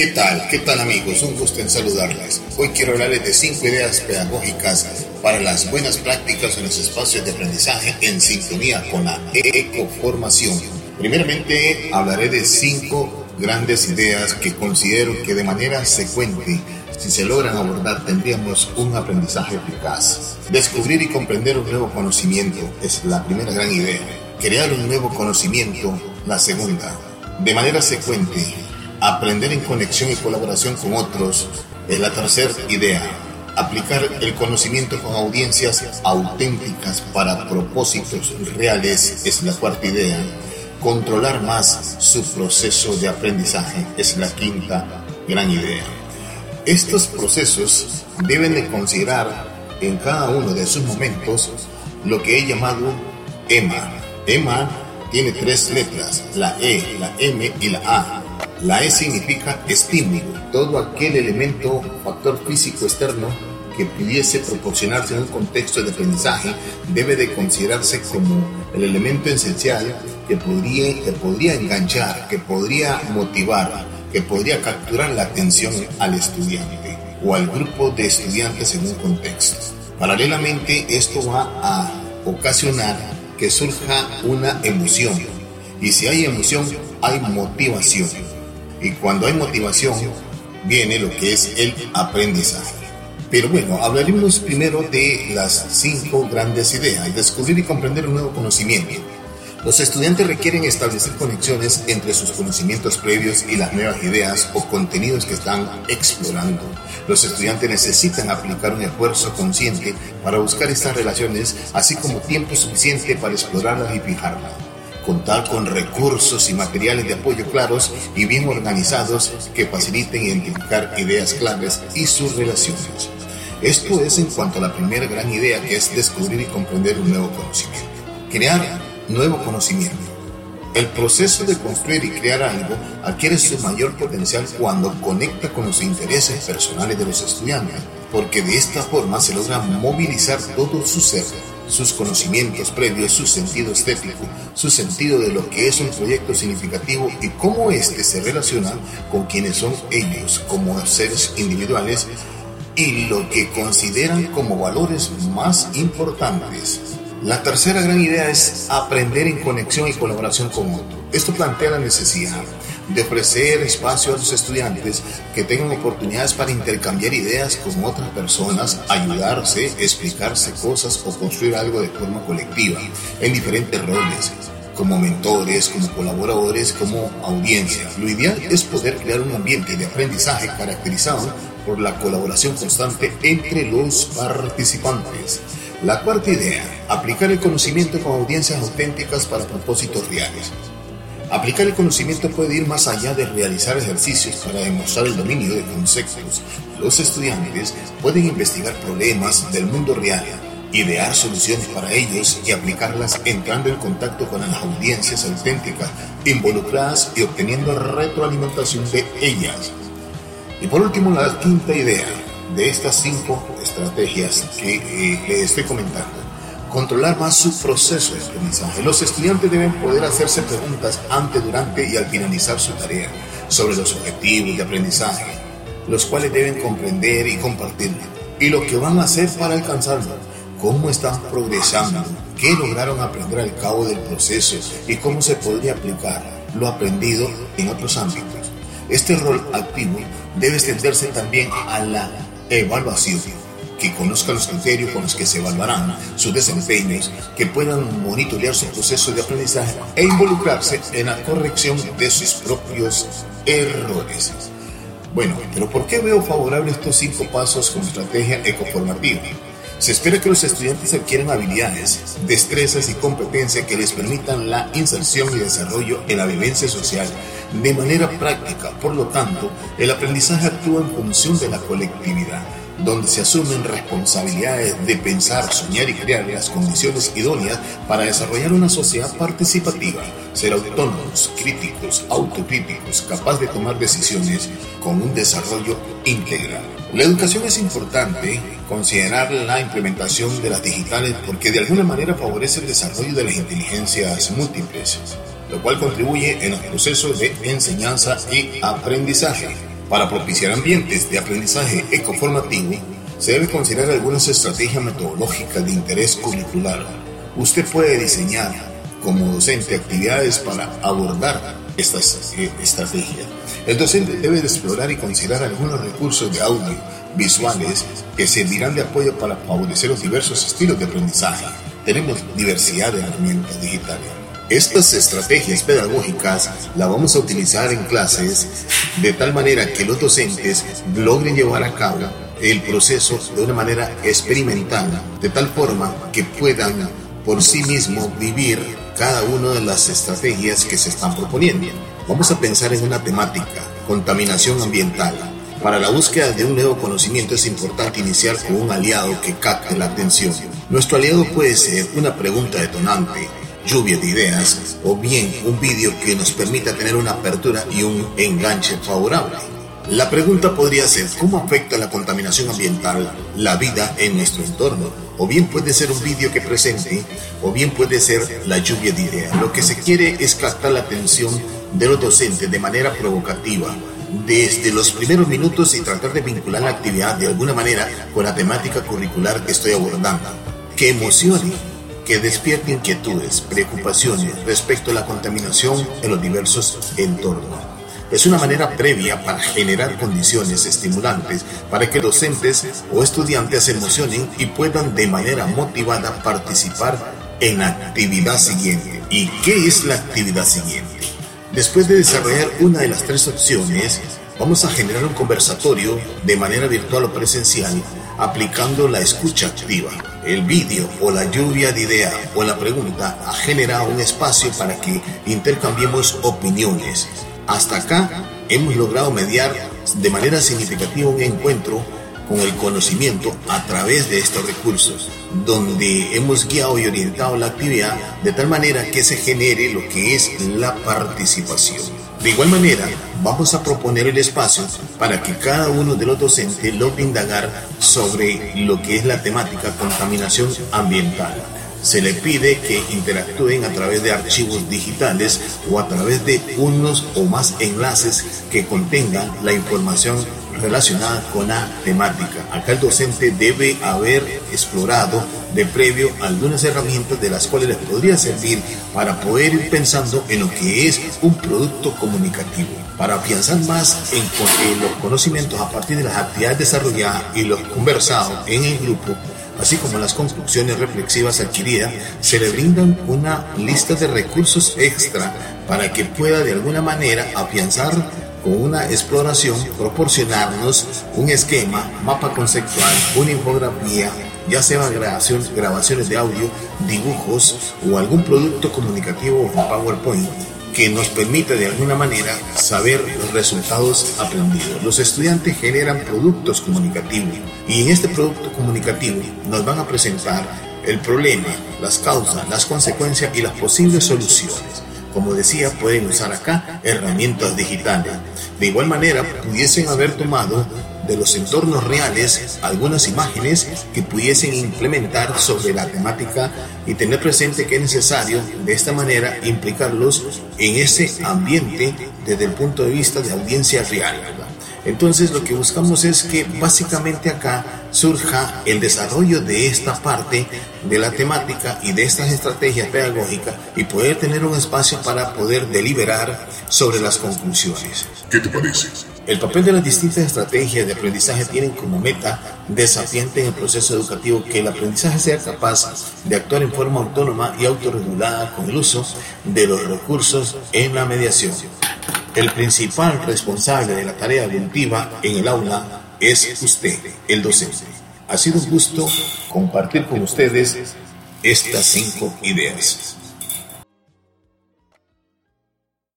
¿Qué tal? ¿Qué tal amigos? Un gusto en saludarles. Hoy quiero hablarles de cinco ideas pedagógicas para las buenas prácticas en los espacios de aprendizaje en sintonía con la ecoformación. Primeramente hablaré de cinco grandes ideas que considero que de manera secuente, si se logran abordar, tendríamos un aprendizaje eficaz. Descubrir y comprender un nuevo conocimiento es la primera gran idea. Crear un nuevo conocimiento, la segunda. De manera secuente, aprender en conexión y colaboración con otros es la tercera idea. Aplicar el conocimiento con audiencias auténticas para propósitos reales es la cuarta idea controlar más su proceso de aprendizaje es la quinta gran idea. Estos procesos deben de considerar en cada uno de sus momentos lo que he llamado EMA. EMA tiene tres letras, la E, la M y la A. La E significa estímulo, todo aquel elemento, factor físico externo que pudiese proporcionarse en un contexto de aprendizaje debe de considerarse como el elemento esencial que podría, que podría enganchar, que podría motivar, que podría capturar la atención al estudiante o al grupo de estudiantes en un contexto. Paralelamente, esto va a ocasionar que surja una emoción. Y si hay emoción, hay motivación. Y cuando hay motivación, viene lo que es el aprendizaje. Pero bueno, hablaremos primero de las cinco grandes ideas, descubrir y comprender un nuevo conocimiento los estudiantes requieren establecer conexiones entre sus conocimientos previos y las nuevas ideas o contenidos que están explorando. Los estudiantes necesitan aplicar un esfuerzo consciente para buscar estas relaciones, así como tiempo suficiente para explorarlas y fijarlas. Contar con recursos y materiales de apoyo claros y bien organizados que faciliten identificar ideas claves y sus relaciones. Esto es en cuanto a la primera gran idea que es descubrir y comprender un nuevo conocimiento. Crear nuevo conocimiento. El proceso de construir y crear algo adquiere su mayor potencial cuando conecta con los intereses personales de los estudiantes, porque de esta forma se logra movilizar todo su ser, sus conocimientos previos, su sentido estético, su sentido de lo que es un proyecto significativo y cómo éste se relaciona con quienes son ellos como seres individuales y lo que consideran como valores más importantes. La tercera gran idea es aprender en conexión y colaboración con otro. Esto plantea la necesidad de ofrecer espacio a los estudiantes que tengan oportunidades para intercambiar ideas con otras personas, ayudarse, explicarse cosas o construir algo de forma colectiva en diferentes roles, como mentores, como colaboradores, como audiencia. Lo ideal es poder crear un ambiente de aprendizaje caracterizado por la colaboración constante entre los participantes. La cuarta idea, aplicar el conocimiento con audiencias auténticas para propósitos reales. Aplicar el conocimiento puede ir más allá de realizar ejercicios para demostrar el dominio de conceptos. Los estudiantes pueden investigar problemas del mundo real, idear soluciones para ellos y aplicarlas entrando en contacto con las audiencias auténticas involucradas y obteniendo retroalimentación de ellas. Y por último, la quinta idea, de estas cinco estrategias que eh, les estoy comentando. Controlar más su proceso de aprendizaje. Los estudiantes deben poder hacerse preguntas antes, durante y al finalizar su tarea sobre los objetivos de aprendizaje, los cuales deben comprender y compartir, y lo que van a hacer para alcanzarlo, cómo están progresando, qué lograron aprender al cabo del proceso y cómo se podría aplicar lo aprendido en otros ámbitos. Este rol activo debe extenderse también a la evaluación, que conozca los criterios con los que se evaluarán sus desempeños, que puedan monitorear su proceso de aprendizaje e involucrarse en la corrección de sus propios errores. Bueno, pero ¿por qué veo favorable estos cinco pasos como estrategia ecoformativa? Se espera que los estudiantes adquieran habilidades, destrezas y competencias que les permitan la inserción y desarrollo en la vivencia social de manera práctica. Por lo tanto, el aprendizaje actúa en función de la colectividad, donde se asumen responsabilidades de pensar, soñar y crear las condiciones idóneas para desarrollar una sociedad participativa, ser autónomos, críticos, autocríticos, capaz de tomar decisiones con un desarrollo integral. La educación es importante considerar la implementación de las digitales porque de alguna manera favorece el desarrollo de las inteligencias múltiples, lo cual contribuye en los procesos de enseñanza y aprendizaje. Para propiciar ambientes de aprendizaje ecoformativo, se debe considerar algunas estrategias metodológicas de interés curricular. Usted puede diseñar como docente actividades para abordar estas eh, estrategias. El docente debe explorar y considerar algunos recursos de audio visuales que servirán de apoyo para favorecer los diversos estilos de aprendizaje. Tenemos diversidad de herramientas digitales. Estas estrategias pedagógicas las vamos a utilizar en clases de tal manera que los docentes logren llevar a cabo el proceso de una manera experimental, de tal forma que puedan por sí mismos vivir cada una de las estrategias que se están proponiendo. Vamos a pensar en una temática, contaminación ambiental. Para la búsqueda de un nuevo conocimiento es importante iniciar con un aliado que capte la atención. Nuestro aliado puede ser una pregunta detonante, lluvia de ideas o bien un vídeo que nos permita tener una apertura y un enganche favorable. La pregunta podría ser, ¿cómo afecta la contaminación ambiental la vida en nuestro entorno? O bien puede ser un vídeo que presente, o bien puede ser la lluvia de ideas. Lo que se quiere es captar la atención de los docentes de manera provocativa, desde los primeros minutos y tratar de vincular la actividad de alguna manera con la temática curricular que estoy abordando. Que emocione, que despierte inquietudes, preocupaciones respecto a la contaminación en los diversos entornos es una manera previa para generar condiciones estimulantes para que docentes o estudiantes se emocionen y puedan de manera motivada participar en la actividad siguiente. ¿Y qué es la actividad siguiente? Después de desarrollar una de las tres opciones, vamos a generar un conversatorio de manera virtual o presencial aplicando la escucha activa. El vídeo o la lluvia de ideas o la pregunta ha generado un espacio para que intercambiemos opiniones hasta acá hemos logrado mediar de manera significativa un encuentro con el conocimiento a través de estos recursos, donde hemos guiado y orientado la actividad de tal manera que se genere lo que es la participación. De igual manera, vamos a proponer el espacio para que cada uno de los docentes logre indagar sobre lo que es la temática contaminación ambiental se le pide que interactúen a través de archivos digitales o a través de unos o más enlaces que contengan la información relacionada con la temática. Acá el docente debe haber explorado de previo algunas herramientas de las cuales les podría servir para poder ir pensando en lo que es un producto comunicativo. Para afianzar más en, en los conocimientos a partir de las actividades desarrolladas y los conversados en el grupo, así como las construcciones reflexivas adquiridas, se le brindan una lista de recursos extra para que pueda de alguna manera afianzar con una exploración, proporcionarnos un esquema, mapa conceptual, una infografía, ya sea grabación, grabaciones de audio, dibujos o algún producto comunicativo o PowerPoint que nos permita de alguna manera saber los resultados aprendidos. Los estudiantes generan productos comunicativos y en este producto comunicativo nos van a presentar el problema, las causas, las consecuencias y las posibles soluciones. Como decía, pueden usar acá herramientas digitales. De igual manera, pudiesen haber tomado de los entornos reales algunas imágenes que pudiesen implementar sobre la temática y tener presente que es necesario de esta manera implicarlos en ese ambiente desde el punto de vista de audiencia real. Entonces lo que buscamos es que básicamente acá surja el desarrollo de esta parte de la temática y de estas estrategias pedagógicas y poder tener un espacio para poder deliberar sobre las conclusiones. ¿Qué te parece? El papel de las distintas estrategias de aprendizaje tienen como meta desafiante en el proceso educativo que el aprendizaje sea capaz de actuar en forma autónoma y autorregulada con el uso de los recursos en la mediación. El principal responsable de la tarea evolutiva en el aula es usted, el docente. Ha sido un gusto compartir con ustedes estas cinco ideas.